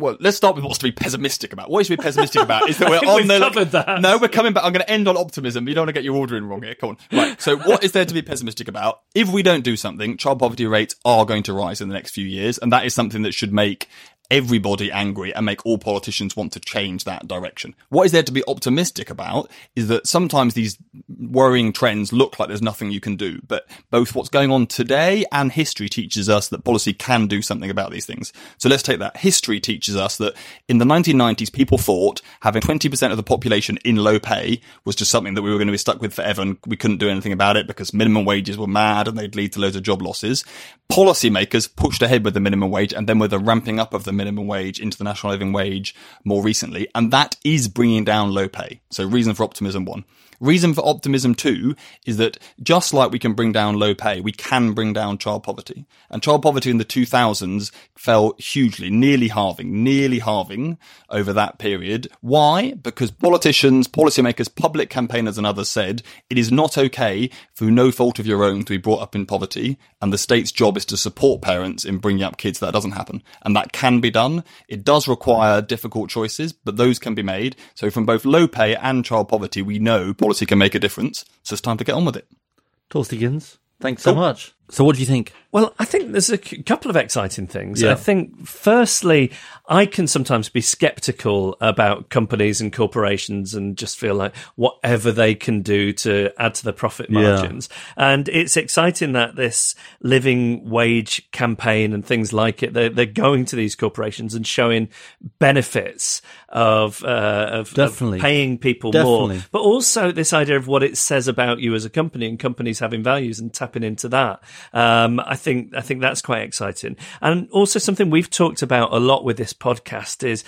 Well, let's start with what's to be pessimistic about. What is to be pessimistic about is that we're on the covered that. No, we're coming back. I'm going to end on optimism. You don't want to get your ordering wrong here. Come on. Right. So, what is there to be pessimistic about? If we don't do something, child poverty rates are going to rise in the next few years, and that is something that should make everybody angry and make all politicians want to change that direction. What is there to be optimistic about is that sometimes these worrying trends look like there's nothing you can do, but both what's going on today and history teaches us that policy can do something about these things. So let's take that. History teaches us that in the 1990s, people thought having 20% of the population in low pay was just something that we were going to be stuck with forever and we couldn't do anything about it because minimum wages were mad and they'd lead to loads of job losses. Policymakers pushed ahead with the minimum wage and then with the ramping up of the minimum wage into the national living wage more recently. And that is bringing down low pay. So reason for optimism one. Reason for optimism too is that just like we can bring down low pay, we can bring down child poverty. And child poverty in the 2000s fell hugely, nearly halving, nearly halving over that period. Why? Because politicians, policymakers, public campaigners and others said it is not okay through no fault of your own to be brought up in poverty. And the state's job is to support parents in bringing up kids. That doesn't happen. And that can be done. It does require difficult choices, but those can be made. So from both low pay and child poverty, we know policy can make a difference. So it's time to get on with it. Torstigans, thanks so much. So, what do you think? Well, I think there's a c- couple of exciting things. Yeah. I think, firstly, I can sometimes be skeptical about companies and corporations and just feel like whatever they can do to add to the profit Yeah. margins. And it's exciting that this living wage campaign and things like it, they're, they're going to these corporations and showing benefits of, uh, of, of Definitely. paying people Definitely. more, but also this idea of what it says about you as a company and companies having values and tapping into that. Um, I think I think that's quite exciting, and also something we've talked about a lot with this podcast is.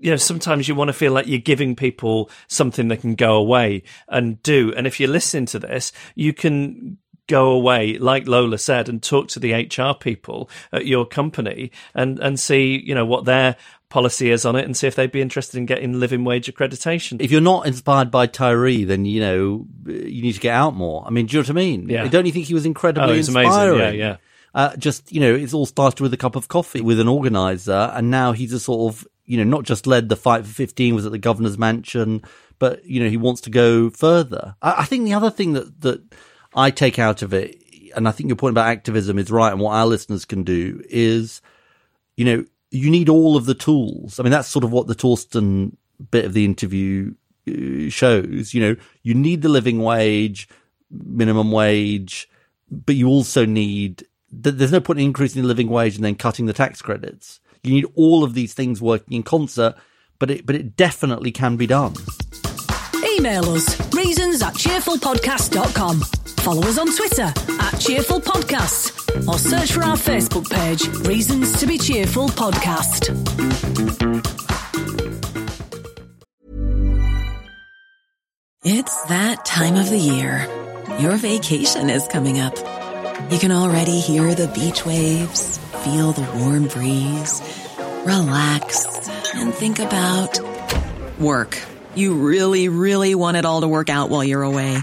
You know, sometimes you want to feel like you're giving people something they can go away and do. And if you're listening to this, you can go away, like Lola said, and talk to the HR people at your company and, and see, you know, what their policy is on it and see if they'd be interested in getting living wage accreditation. If you're not inspired by Tyree, then you know you need to get out more. I mean, do you know what I mean? Yeah. Don't you think he was incredibly Oh, he's amazing. inspiring? Yeah, yeah. Uh, just you know, it's all started with a cup of coffee with an organizer, and now he's a sort of you know not just led the fight for 15 was at the governor's mansion, but you know he wants to go further. I, I think the other thing that that I take out of it, and I think your point about activism is right, and what our listeners can do is, you know, you need all of the tools. I mean, that's sort of what the Torsten bit of the interview uh, shows. You know, you need the living wage, minimum wage, but you also need. There's no point in increasing the living wage and then cutting the tax credits. You need all of these things working in concert, but it but it definitely can be done. Email us reasons at cheerfulpodcast.com. Follow us on Twitter at Cheerful Podcasts or search for our Facebook page, Reasons to be Cheerful Podcast. It's that time of the year. Your vacation is coming up. You can already hear the beach waves, feel the warm breeze, relax, and think about work. You really, really want it all to work out while you're away.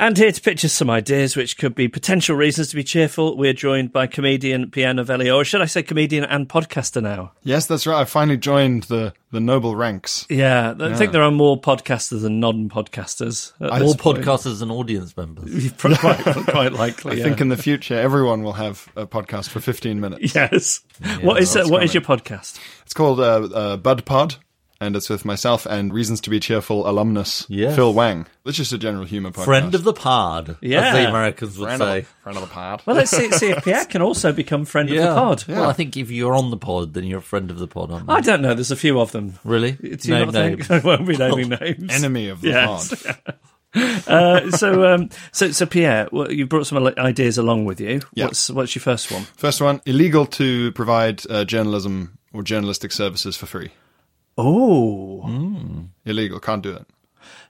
And here to pitch us some ideas which could be potential reasons to be cheerful, we're joined by comedian Pierre Novellie, or should I say comedian and podcaster now? Yes, that's right. I finally joined the, the noble ranks. Yeah, I Yeah. think there are more podcasters than non-podcasters. at More this podcasters and audience members. quite, quite likely. I yeah. think in the future everyone will have a podcast for 15 minutes. Yes. what is uh, that's what is coming. your podcast? It's called uh, uh, Bud Pod, and it's with myself and Reasons to Be Cheerful alumnus Yes. Phil Wang. It's just a general humour podcast. Friend of the pod, Yeah. as the Americans would friend say. Of, friend of the pod. Well, let's see, see if Pierre can also become friend of the pod. Yeah. Well, I think if you're on the pod, then you're a friend of the pod, aren't you? I don't know. There's a few of them. Really? Do you Name not think? names. I won't be naming names. Enemy of the Yes. pod. uh, so, um, so, so Pierre, well, you brought some ideas along with you. Yeah. What's what's your first one? First one illegal to provide uh, journalism or journalistic services for free. Oh, Illegal, can't do it.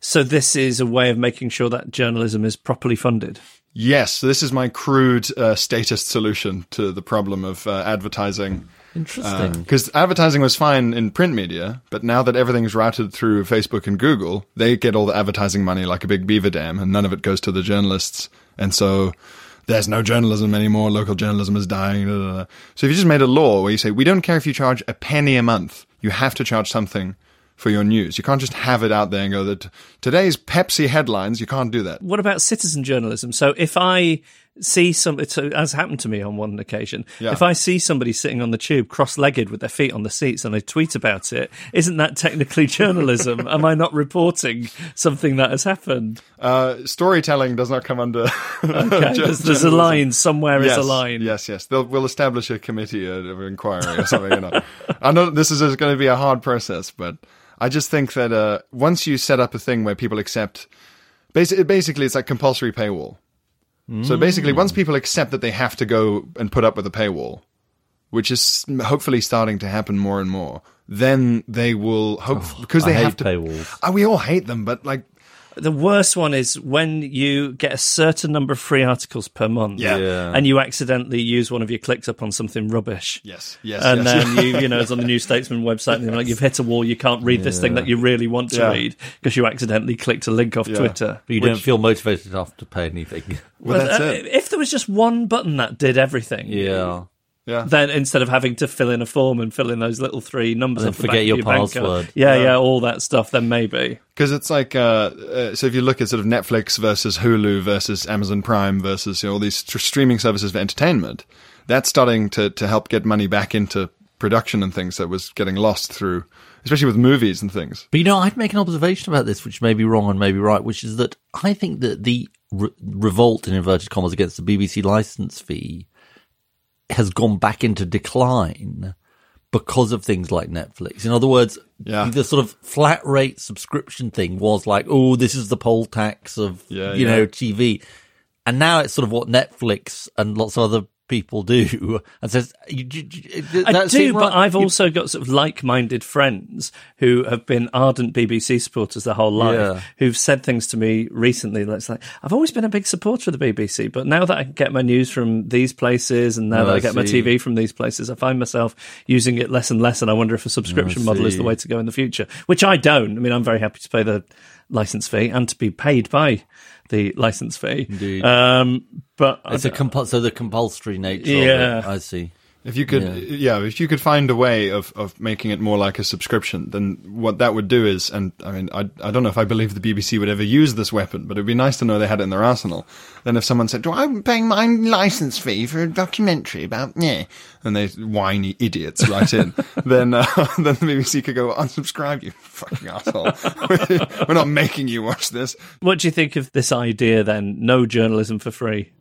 so this is a way of making sure that journalism is properly funded. Yes, this is my crude uh, statist solution to the problem of uh, advertising. Interesting. Because advertising was fine in print media, but now that everything's routed through Facebook and Google, they get all the advertising money like a big beaver dam, and none of it goes to the journalists. And so there's no journalism anymore. Local journalism is dying. da, da, da. So if you just made a law where you say, we don't care if you charge a penny a month, you have to charge something for your news. You can't just have it out there and go that today's Pepsi headlines. You can't do that. What about citizen journalism? So if I see some, it's, uh, as happened to me on one occasion, Yeah. if I see somebody sitting on the tube cross-legged with their feet on the seats and I tweet about it, isn't that technically journalism? Am I not reporting something that has happened? Uh, storytelling does not come under. Okay, there's, there's a line somewhere. yes, Is a line. Yes, yes. They'll, we'll establish a committee of inquiry or something. You know. I know this is going to be a hard process, but I just think that uh, once you set up a thing where people accept, basically, basically it's like compulsory paywall. So basically, once people accept that they have to go and put up with a paywall, which is hopefully starting to happen more and more, then they will hope oh, because they I hate have to. paywalls. Oh, we all hate them, but like The worst one is when you get a certain number of free articles per month, Yeah. Yeah. and you accidentally use one of your clicks up on something rubbish. yes, yes, and yes. then you, you know, it's on the New Statesman website, and you're like you've hit a wall. You can't read this thing that you really want to Yeah. read because you accidentally clicked a link off Yeah. Twitter. But you don't feel motivated enough to pay anything. well, that's uh, it. If there was just one button that did everything, yeah. Yeah. then instead of having to fill in a form and fill in those little three numbers, And the back forget of your bank card- password. yeah, yeah, all that stuff, then maybe. Because it's like, uh, uh, so if you look at sort of Netflix versus Hulu versus Amazon Prime versus you know, all these tr- streaming services for entertainment, that's starting to, to help get money back into production and things that was getting lost through, especially with movies and things. But you know, I'd make an observation about this, which may be wrong and may be right, which is that I think that the re- revolt in inverted commas against the BBC license fee has gone back into decline because of things like Netflix. In other words, Yeah. the sort of flat rate subscription thing was like, oh, this is the poll tax of Yeah, you yeah. know TV, and now it's sort of what Netflix and lots of other people do, and says you, you, I do, seem but right? I've You- also got sort of like-minded friends who have been ardent BBC supporters their whole life, Yeah. who've said things to me recently. That's like, I've always been a big supporter of the BBC, but now that I get my news from these places, and now Oh, that I I get my. TV from these places, I find myself using it less and less. And I wonder if a subscription I model is the way to go in the future, which I don't. I mean, I'm very happy to pay the license fee and to be paid by the license fee. Indeed. Um, but It's a compu- so the compulsory nature. Yeah. of it, I see. If you could, Yeah. yeah. if you could find a way of, of making it more like a subscription, then what that would do is, and I mean, I, I don't know if I believe the BBC would ever use this weapon, but it'd be nice to know they had it in their arsenal. Then if someone said, "Do I'm paying my license fee for a documentary about yeah," and they whiny idiots write in, then uh, then the BBC could go unsubscribe you fucking asshole. We're not making you watch this. what do you think of this idea then? No journalism for free.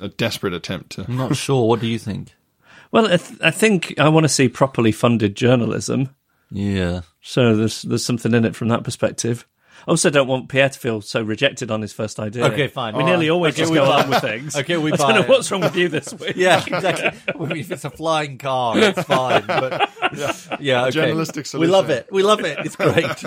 A desperate attempt to. I'm not sure. What do you think? Well, I, th- I think I want to see properly funded journalism. Yeah. So there's there's something in it from that perspective. I also don't want Pierre to feel so rejected on his first idea. Okay, fine. We All nearly right. always Okay, just go buy on with things. Okay, we I buy don't know it. what's wrong with you this week. Yeah, exactly. I mean, if it's a flying car, it's fine. But yeah, okay. Journalistic We love it. We love it. It's great.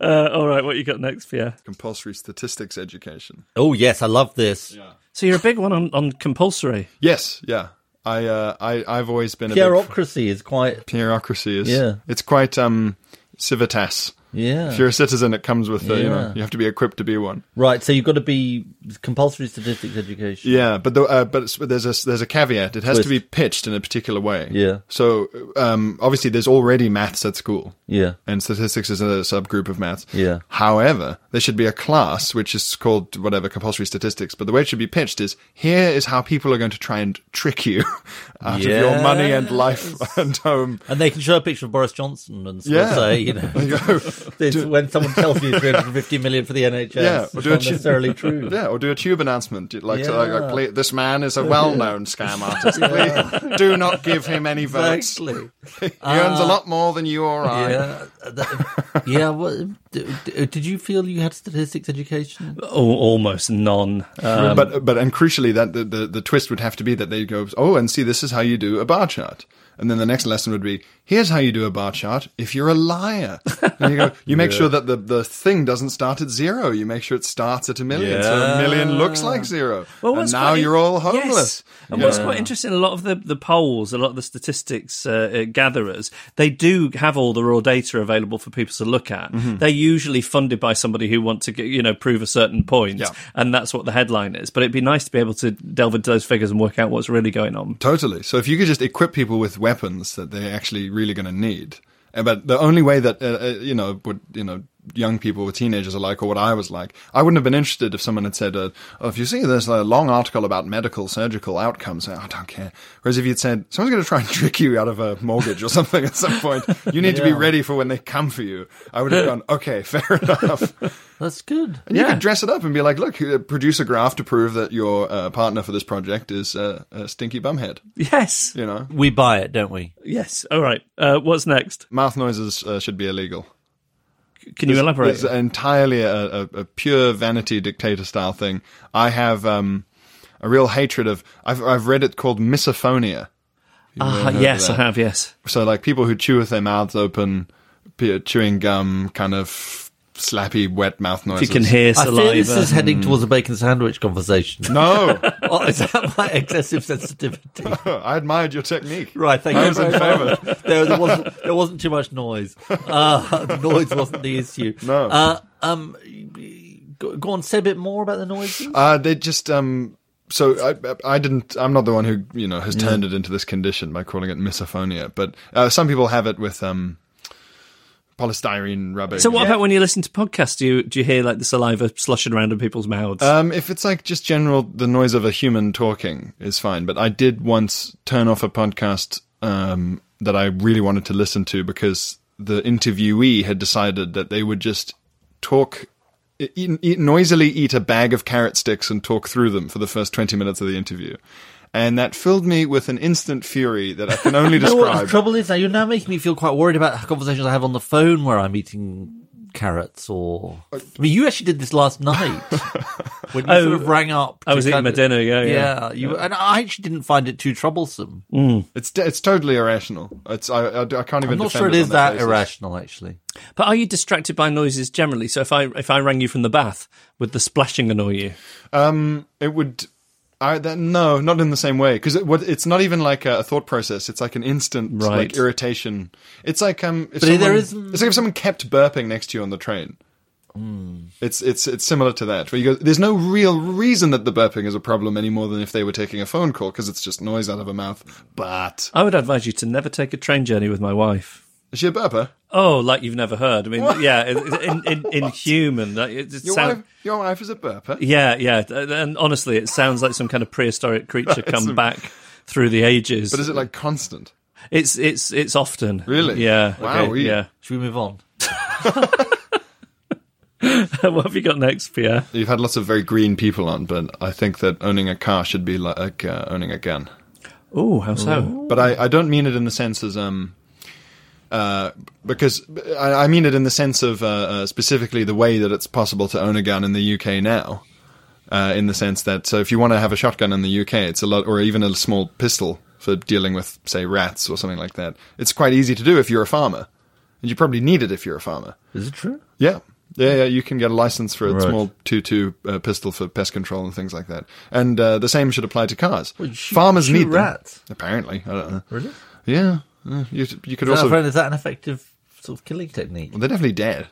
Uh, all right, what you got next, Pierre? Compulsory statistics education. oh yes, I love this. Yeah. So you're a big one on, on compulsory. Yes, yeah. I, uh, I, I've always been a Bureaucracy is quite. bureaucracy is Yeah. it's quite um civitas Yeah. if you're a citizen it comes with uh, you know you have to be equipped to be one Right. So you've got to be compulsory statistics education. yeah but the, uh, but it's- there's a there's a caveat it has Twist. to be pitched in a particular way Yeah. so um obviously there's already maths at school Yeah. and statistics is a subgroup of maths. Yeah. However, there should be a class which is called whatever compulsory statistics. But the way it should be pitched is here is how people are going to try and trick you out of your money and life and home. And they can show a picture of Boris Johnson and Yeah. say, you know, You when someone tells you 350 million for the NHS, Yeah, or do not tu- necessarily true. Yeah, or do a tube announcement. Like, to, like, like Yeah. this man is a well-known scam artist. Please do not give him any votes. Exactly. he earns a Uh, lot more than you or I. Yeah, that- yeah. Well, did you feel you had statistics education? Oh, almost none. Um, but but and crucially, that the, the the twist would have to be that they go, oh, and see, this is how you do a bar chart. And then the next lesson would be, here's how you do a bar chart if you're a liar. And you go, you make Yeah. sure that the, the thing doesn't start at zero. You make sure it starts at a million. So a million looks like zero. Well, and now quite- you're all homeless. Yes. And what's quite interesting, a lot of the, the polls, a lot of the statistics uh, uh, gatherers, they do have all the raw data available for people to look at. Mm-hmm. They're usually funded by somebody who want to, get, you know, prove a certain point, Yeah. and that's what the headline is. But it'd be nice to be able to delve into those figures and work out what's really going on. Totally. So if you could just equip people with weapons that they're actually really going to need, but the only way that uh, uh, you know would you know young people or teenagers are like, or what I was like, I wouldn't have been interested if someone had said, uh, "Oh, if you see there's a long article about medical surgical outcomes," I don't care. Whereas if you'd said, "Someone's going to try and trick you out of a mortgage or something at some point," you need to be ready for when they come for you. I would have gone, "Okay, fair enough." That's good. And you could dress it up and be like, "Look, uh, produce a graph to prove that your uh, partner for this project is uh, a stinky bumhead." Yes. You know. We buy it, don't we? Yes. All right. Uh, what's next? Mouth noises uh, should be illegal. Can you elaborate? It's entirely a, a, a pure vanity dictator style thing. I have um, a real hatred of. I've I've read it called misophonia. Ah, yes, I have. Yes. So like people who chew with their mouths open, chewing gum, kind of slappy, wet mouth If noises. you can hear saliva. I saliva. fear this is heading towards a bacon sandwich conversation. No, oh, is that my excessive sensitivity? I admired your technique. Right, thank I you was in favour. There, there wasn't there wasn't too much noise. Uh, noise wasn't the issue. No. Uh, um, go, go on, say a bit more about the noises. Uh, they just um. So I, I didn't. I'm not the one who you know has turned it into this condition by calling it misophonia. But uh, some people have it with um, polystyrene rubbing. So what about when you listen to podcasts? Do you do you hear like the saliva slushing around in people's mouths? Um, if it's like just general, the noise of a human talking is fine. But I did once turn off a podcast um, that I really wanted to listen to because the interviewee had decided that they would just talk, eat, eat, noisily eat a bag of carrot sticks and talk through them for the first 20 minutes of the interview. And that filled me with an instant fury that I can only You know the trouble is now? You're now making me feel quite worried about conversations I have on the phone where I'm eating carrots or. I mean, you actually did this last night when you Oh, sort of rang up. I was eating my dinner, yeah, yeah. You and I actually didn't find it too troublesome. It's it's totally irrational. It's I I, I can't even. I'm not sure it it is on that irrational, actually. but are you distracted by noises generally? So if I if I rang you from the bath, would the splashing annoy you? Um, it would. I that, no, not in the same way because it, it's not even like a, a thought process. It's like an instant Right. like irritation. It's like um, if But someone, there is- it's like if someone kept burping next to you on the train. Hmm. It's it's it's similar to that. Where you go, there's no real reason that the burping is a problem any more than if they were taking a phone call because it's just noise out of a mouth. But I would advise you to never take a train journey with my wife. Is she a burper? Oh, like you've never heard. I mean, What? yeah, in in, in human, like, it, it Your sound- wife, your wife is a burper. Yeah, yeah, and honestly, it sounds like some kind of prehistoric creature come It's- back through the ages. But is it like constant? It's it's it's often Really? Yeah. Wow, okay, we- yeah. Should we move on? what have you got next, Pierre? You've had lots of very green people on, but I think that owning a car should be like uh, owning a gun. Oh, how so? But I, I don't mean it in the sense as um, uh, because I, I mean it in the sense of uh, uh, specifically the way that it's possible to own a gun in the UK now. Uh, in the sense that so if you want to have a shotgun in the UK, it's a lot, or even a small pistol for dealing with say rats or something like that. It's quite easy to do if you're a farmer, and you probably need it if you're a farmer. Is it true? Yeah. Yeah, yeah, you can get a license for a Right. small 2-2 uh, pistol for pest control and things like that. And uh, the same should apply to cars. Well, shoot- Farmers shoot need them. rats. Apparently, I don't know. Really? Yeah, you, you could Is also. that, is that an effective sort of killing technique? Well, they're definitely dead.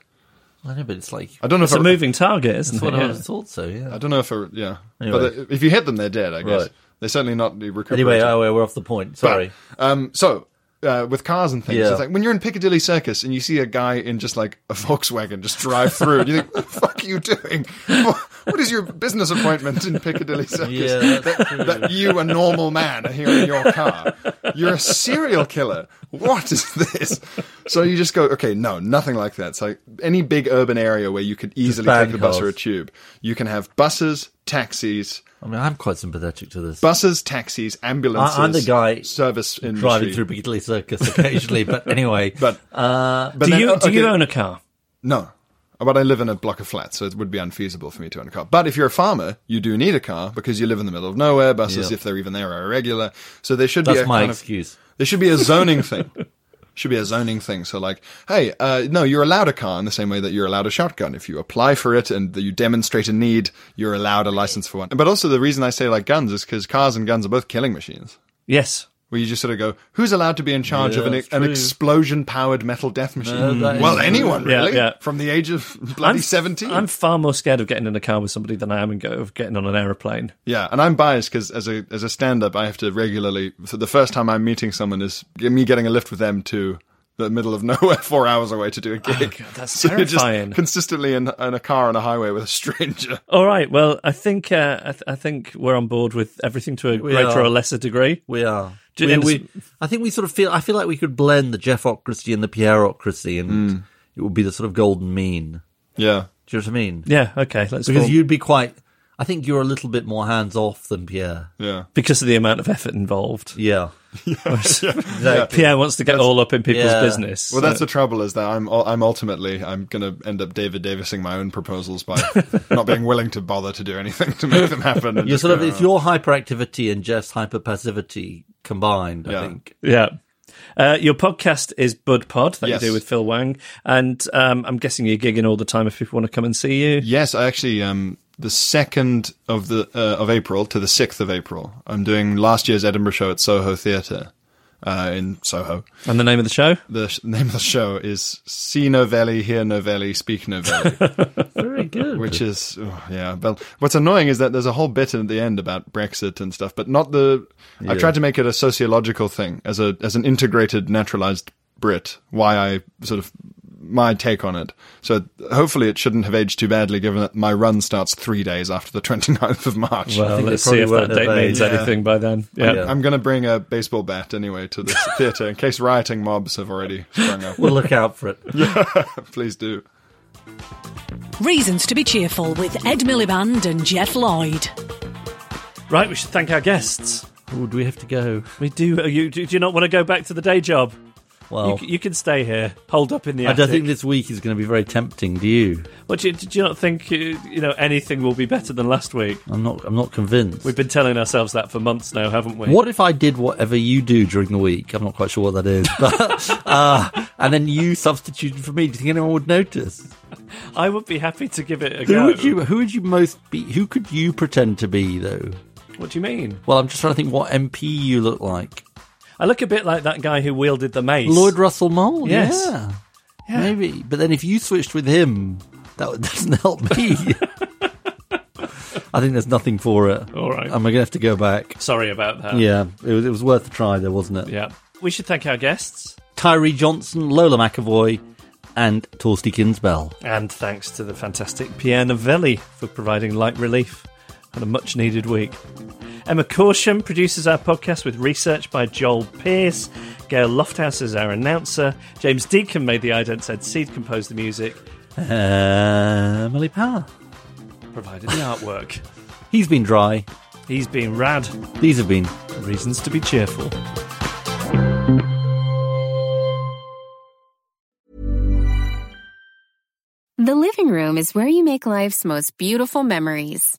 I know, but it's like I don't know It's if a moving target, isn't what it? I Yeah. always thought so. Yeah. I don't know if a, yeah, Anyway. but if you hit them, they're dead. I guess Right. they're certainly not recuperating. Anyway, oh, we're off the point. But, Sorry. um, so uh, with cars and things, Yeah. it's like when you're in Piccadilly Circus and you see a guy in just like a Volkswagen just drive through, and you think, "What the fuck are you doing? What- what is your business appointment in Piccadilly Circus? Yeah, true. that you, a normal man, are here in your car. You're a serial killer. What is this? So you just go, okay, no, nothing like that. So any big urban area where you could easily take the bus or a tube, you can have buses, taxis, I mean, I'm quite sympathetic to this. buses, taxis, ambulances. I- I'm the guy service industry. driving through Piccadilly Circus occasionally, but anyway. But uh, but do then- you do you own a car? No. But I live in a block of flats, so it would be unfeasible for me to own a car. But if you're a farmer, you do need a car because you live in the middle of nowhere. Buses, Yeah. if they're even there, are irregular. So there should be a my kind of- excuse. There should be a zoning thing. Should be a zoning thing. So like, hey, uh, no, you're allowed a car in the same way that you're allowed a shotgun. If you apply for it and you demonstrate a need, you're allowed a license for one. But also the reason I say like guns is because cars and guns are both killing machines. Yes. Where you just sort of go, who's allowed to be in charge Yeah, of an, an explosion-powered metal death machine? No, that is well, true. anyone Yeah, really, yeah. from the age of bloody I'm, seventeen. I'm far more scared of getting in a car with somebody than I am in go- of getting on an aeroplane. Yeah, and I'm biased because as a as a stand up, I have to regularly. So the first time I'm meeting someone is me getting a lift with them to the middle of nowhere, four hours away to do a gig. God, that's so you're terrifying. just consistently in, in a car on a highway with a stranger. All right. Well, I think uh, I, th- I think we're on board with everything to a We greater are. or lesser degree. We are. We, we, I think we sort of feel. I feel like we could blend the Geoffocracy and the Pierreocracy, and Mm. it would be the sort of golden mean. Yeah, Do you know what I mean? Yeah. Okay. Let's Because form- you'd be quite. I think you're a little bit more hands off than Pierre. yeah. because of the amount of effort involved. Yeah. Exactly. Pierre wants to get all up in people's yeah. business. Well, that's the trouble is that I'm I'm ultimately I'm going to end up David Davising my own proposals by not being willing to bother to do anything to make them happen. and You're sort of go, it's your hyperactivity and Geoff's hyperpassivity combined. I think. Yeah. Uh, your podcast is Bud Pod that Yes. you do with Phil Wang, and um, I'm guessing you're gigging all the time if people want to come and see you. Yes, I actually um the second of the uh, of April to the sixth of April. I'm doing last year's Edinburgh show at Soho Theatre uh, in Soho. And the name of the show? The sh- name of the show is See Novellie, Hear Novellie, Speak Novellie, Very good. which is oh, yeah. But what's annoying is that there's a whole bit at the end about Brexit and stuff, but not the. Yeah. I tried to make it a sociological thing as a as an integrated naturalized Brit. Why I sort of my take on it. So hopefully it shouldn't have aged too badly given that my run starts three days after the 29th of March. Well, think they let's see probably if that date means aged. anything by then. Yeah. Yeah. I'm going to bring a baseball bat anyway to this theatre in case rioting mobs have already sprung up. We'll look out for it. Please do. Reasons to be cheerful with Ed Miliband and Geoff Lloyd. Right, we should thank our guests. Oh, do we have to go? We do. You, do, do you not want to go back to the day job? Well, you, you can stay here, hold up in the I attic. don't think this week is going to be very tempting. Do you? What, do, you, do you not think uh, you know anything will be better than last week? I'm not. I'm not convinced. We've been telling ourselves that for months now, haven't we? What if I did whatever you do during the week? I'm not quite sure what that is, but uh, and then you substituted for me. Do you think anyone would notice? I would be happy to give it a Who go. would you? Who would you most be? Who could you pretend to be though? What do you mean? Well, I'm just trying to think what MP you look like. I look a bit like that guy who wielded the mace. Lloyd Russell-Moyle. Yes. Yeah. maybe. But then if you switched with him, that doesn't help me. I think there's nothing for it. All right. I'm gonna have to go back. Sorry about that. Yeah, it was, it was worth a try, though, wasn't it? Yeah. We should thank our guests. Tyree Johnson, Lola McEvoy, and Torsten Bell. And thanks to the fantastic Pierre Novellie for providing light relief on a much needed week. Emma Corsham produces our podcast with research by Joel Pierce. Gail Lofthouse is our announcer. James Deacon made the Ident Said Seed composed the music, uh, Emily Power. provided the artwork. He's been dry. He's been rad. These have been Reasons to be cheerful. The living room is where you make life's most beautiful memories.